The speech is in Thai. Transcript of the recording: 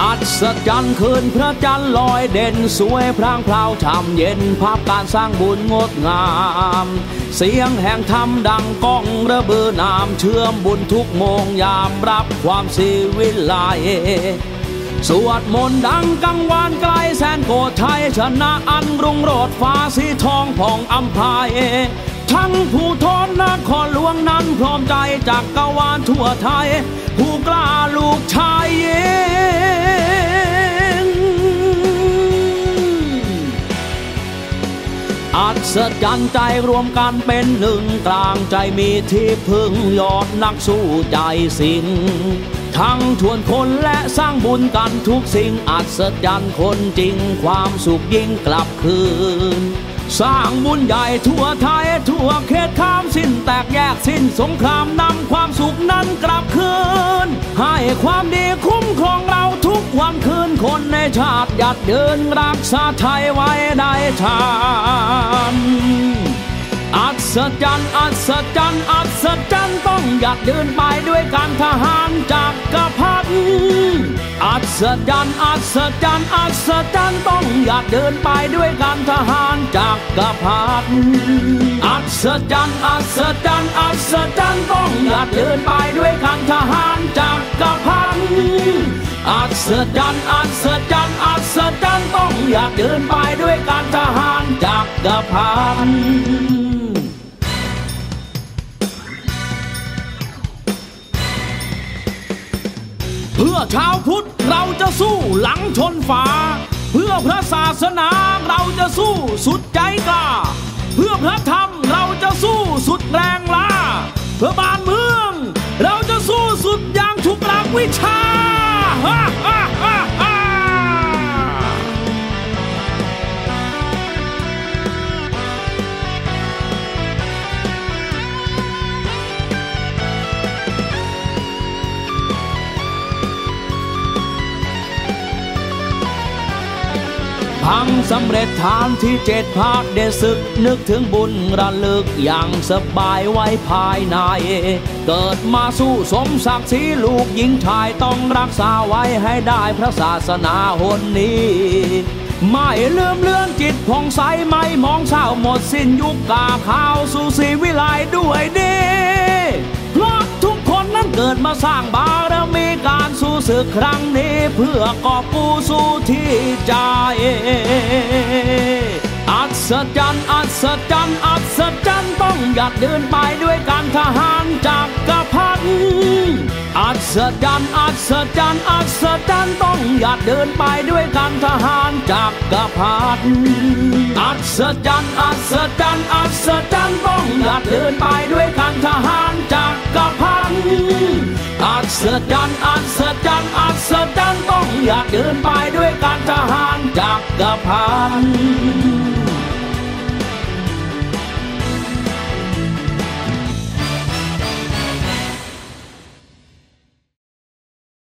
อัศจรรย์คืนพระจันทร์ลอยเด่นสวยพรางพราวช่ำเย็นภาพการสร้างบุญงดงาม เสียงแห่งธรรมดังก้องระเบือนามเชื่อมบุญทุกโมงยามรับความสีวิไลสวดมนต์ดังกังวานไกลแสนโกดไทยชนะอันรุ่งโรดฟ้าสีทองผ่องอัมพาย ทั้งผู้ทนนครหลวงนั้นพร้อมใจจากกวานทั่วไทย ผู้กล้าลูกชายเองอัศจรรย์ใจรวมกันเป็นหนึ่งกลางใจมีที่พึ่งยอดนักสู้ใจสิงทั้งทวนคนและสร้างบุญกันทุกสิ่งอัศจรรย์คนจริงความสุขยิ่งกลับคืน สร้างบุญใหญ่ทั่วไทยทั่วเขตข้ามสิ้นแตกแยกสิ้นสงครามนำความสุขนั้นกลับคืน ให้ความดีคุ้มครองเราทุกวันคืนคนในชาติหยัดเดินรักษาไทยไว้ได้ชาญอัศจรรย์อัศจรรย์อัศจรรย์ต้องหยัดเดินไปด้วยการทหารจ ศจรรย์อัศจรรย์อัศจรรย์ต้องหยัดเดินไปด้วยการทหารจากกระพัดอัศจรรย์อัศจรรย์อัศจรรย์ต้องหยัดเดินไปด้วยการทหารจากกระพัดอัศจรรย์อัศจรรย์อัศจรรย์ต้องอยากเดินไปด้วยการทหารจากกระพัน เพื่อชาวพุทธเราจะสู้หลังชนฝา เพื่อพระศาสนาเราจะสู้สุดใจกล้า เพื่อพระธรรมเราจะสู้สุดแรงล้าเพื่อบ้านเมือง เราจะสู้สุดอย่างทุกหลักวิชาฮ่าฮ่าฮ่า พังสำเร็จฐานที่เจ็ดภาคเดศึก นึกถึงบุญระลึกอย่างสบายไว้ภายใน เกิดมาสู้สมศักดิ์ศรีลูกหญิงชายต้องรักษาไว้ให้ได้พระศาสนาหนนี้ ไม่ลืมเลือนจิตผ่องใสไม่มองเศร้าหมดสิ้นยุคกาข่าวสู่สีวิไลด้วยดีเพราะทุกคนนั้นเกิดมาสร้างบารมีการสู้ ศึกครั้งนี้เพื่อกอบกู้สู้ที่ใจ อัศจรรย์อัศจรรย์อัศจรรย์ต้องหยัดเดินไปด้วยการทหารจากกระพันอัศจรรย์อัศจรรย์อัศจรรย์ต้องหยัดเดินไปด้วยการทหารจากกระพัน ศจรรย์อัศจรรย์อัศจรรย์ต้องหยัดเดินไปด้วยการทหารจากกรพันอัศจรรย์อัศจรรย์อัศจรรย์ต้องหยัดเดินไปด้วยการทหารจากกรพัน